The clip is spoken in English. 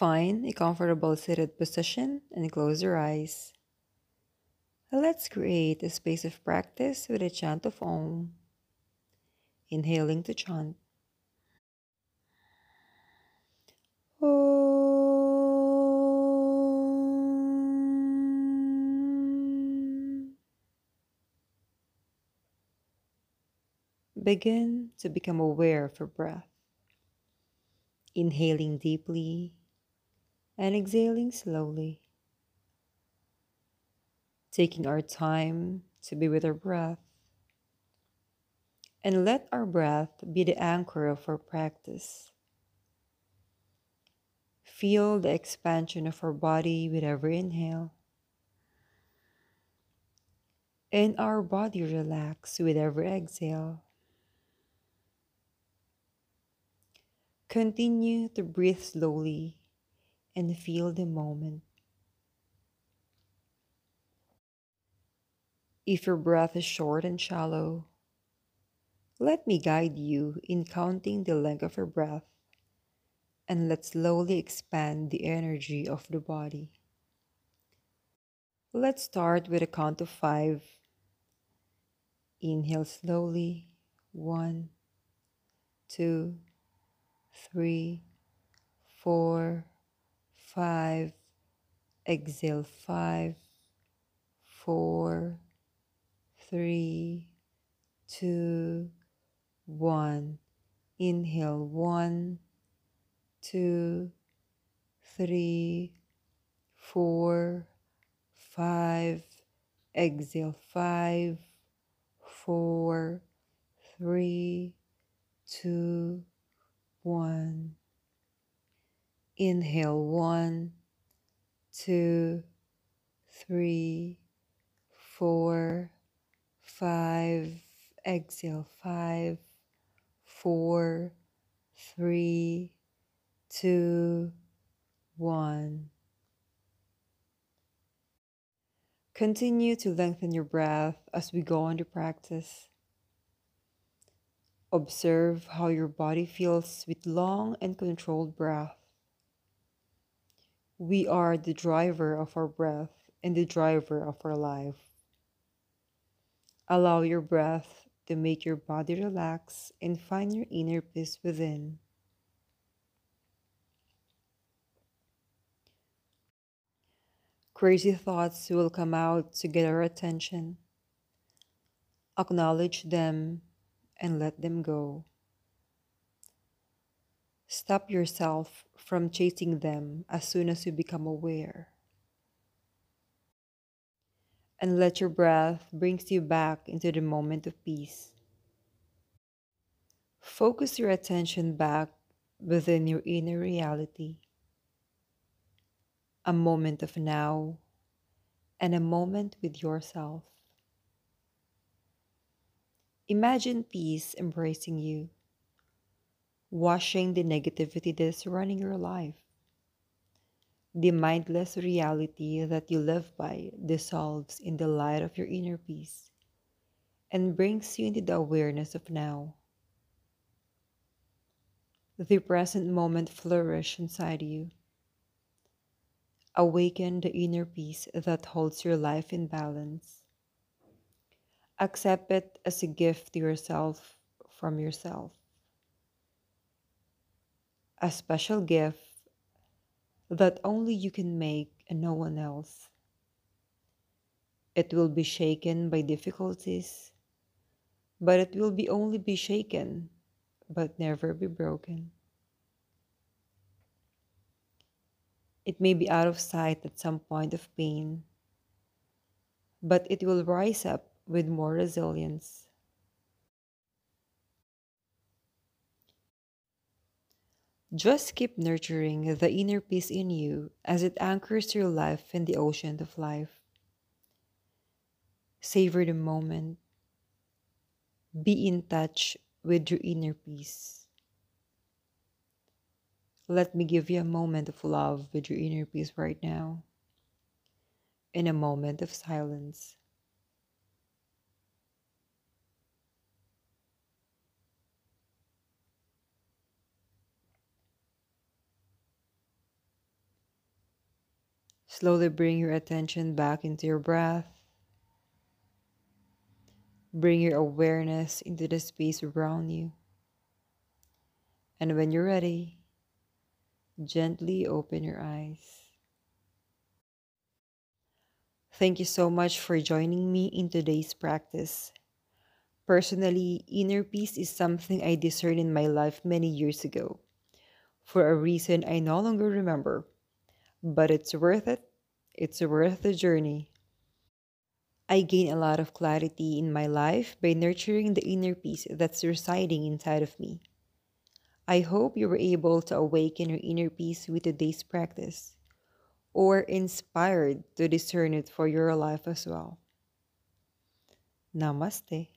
Find a comfortable seated position and close your eyes. Let's create a space of practice with a chant of Om. Inhaling to chant. Om. Begin to become aware of your breath. Inhaling deeply and exhaling slowly. Taking our time to be with our breath. And let our breath be the anchor of our practice. Feel the expansion of our body with every inhale. And our body relax with every exhale. Continue to breathe slowly and feel the moment. If your breath is short and shallow, let me guide you in counting the length of your breath and let slowly expand the energy of the body. Let's start with a count of five. Inhale slowly. One, two, three, four, five. Exhale five, four, three, two, one. Inhale one, two, three, four, five. Exhale five, four, three, two, one. Inhale one, two, three, four, five. Exhale five, four, three, two, one. Continue to lengthen your breath as we go on to practice. Observe how your body feels with long and controlled breath. We are the driver of our breath and the driver of our life. Allow your breath to make your body relax and find your inner peace within. Crazy thoughts will come out to get our attention. Acknowledge them and let them go. Stop yourself from chasing them as soon as you become aware. And let your breath brings you back into the moment of peace. Focus your attention back within your inner reality. A moment of now and a moment with yourself. Imagine peace embracing you, washing the negativity that is running your life. The mindless reality that you live by dissolves in the light of your inner peace and brings you into the awareness of now. The present moment flourish inside you. Awaken the inner peace that holds your life in balance Accept it as a gift to yourself from yourself. A special gift that only you can make and no one else. It will be shaken by difficulties, but it will be only be shaken, but never be broken. It may be out of sight at some point of pain, but it will rise up with more resilience. Just keep nurturing the inner peace in you as it anchors your life in the ocean of life. Savor the moment. Be in touch with your inner peace. Let me give you a moment of love with your inner peace right now, in a moment of silence. Slowly bring your attention back into your breath. Bring your awareness into the space around you. And when you're ready, gently open your eyes. Thank you so much for joining me in today's practice. Personally, inner peace is something I discerned in my life many years ago, for a reason I no longer remember. But it's worth it. It's worth the journey. I gain a lot of clarity in my life by nurturing the inner peace that's residing inside of me. I hope you were able to awaken your inner peace with today's practice or inspired to discern it for your life as well. Namaste.